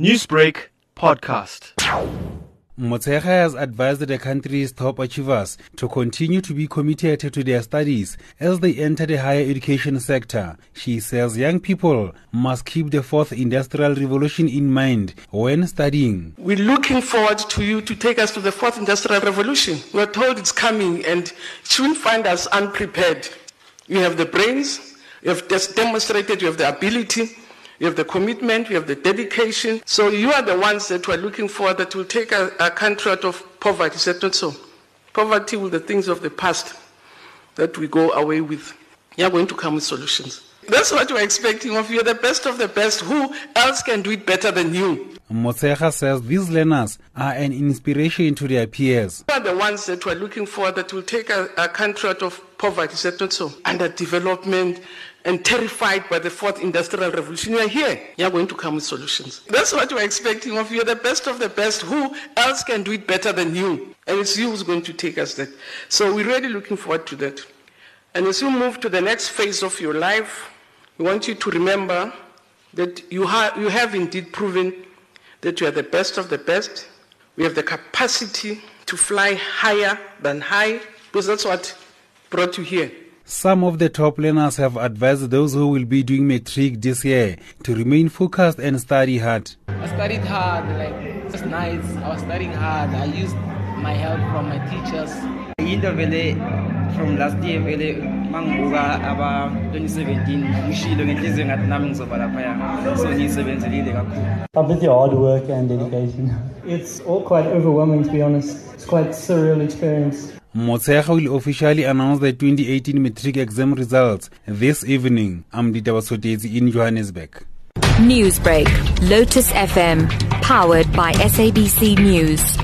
Newsbreak podcast. Motshekga has advised the country's top achievers to continue to be committed to their studies as they enter the higher education sector. She says young people must keep the fourth industrial revolution in mind when studying. We're looking forward to you to take us to the fourth industrial revolution. We're told it's coming and it shouldn't find us unprepared. You have the brains, you have just demonstrated you have the ability, you have the commitment, you have the dedication. So you are the ones that we're looking for that will take our country out of poverty. Is that not so? Poverty will the things of the past that we go away with. You're going to come with solutions. That's what we're expecting of you. You're the best of the best. Who else can do it better than you? Motshekga says these learners are an inspiration to their peers. You are the ones that we're looking for that will take a, our country out of poverty. Is that not so? Underdevelopment and terrified by the fourth industrial revolution. You are here. You are going to come with solutions. That's what we're expecting of you. The best of the best. Who else can do it better than you? And it's you who's going to take us that. So we're really looking forward to that. And as you move to the next phase of your life, we want you to remember that you, ha- you have indeed proven that you are the best of the best. We have the capacity to fly higher than high, because that's what brought you here. Some of the top learners have advised those who will be doing matric this year to remain focused and study hard. I studied hard, like just nights. I was studying hard. I used my help from my teachers. into vele from last year vele mangibuka aba 2017 ngishilo ngenhliziyo ngathi nami ngizoba laphaya so ngiyisebenzelile kakhulu But with your hard work and dedication, it's all quite overwhelming to be honest. It's quite surreal experience. Motshekga will officially announce the 2018 matric exam results this evening. I'm Ditaba Tsotetsi in Johannesburg. Newsbreak, Lotus FM, powered by SABC News.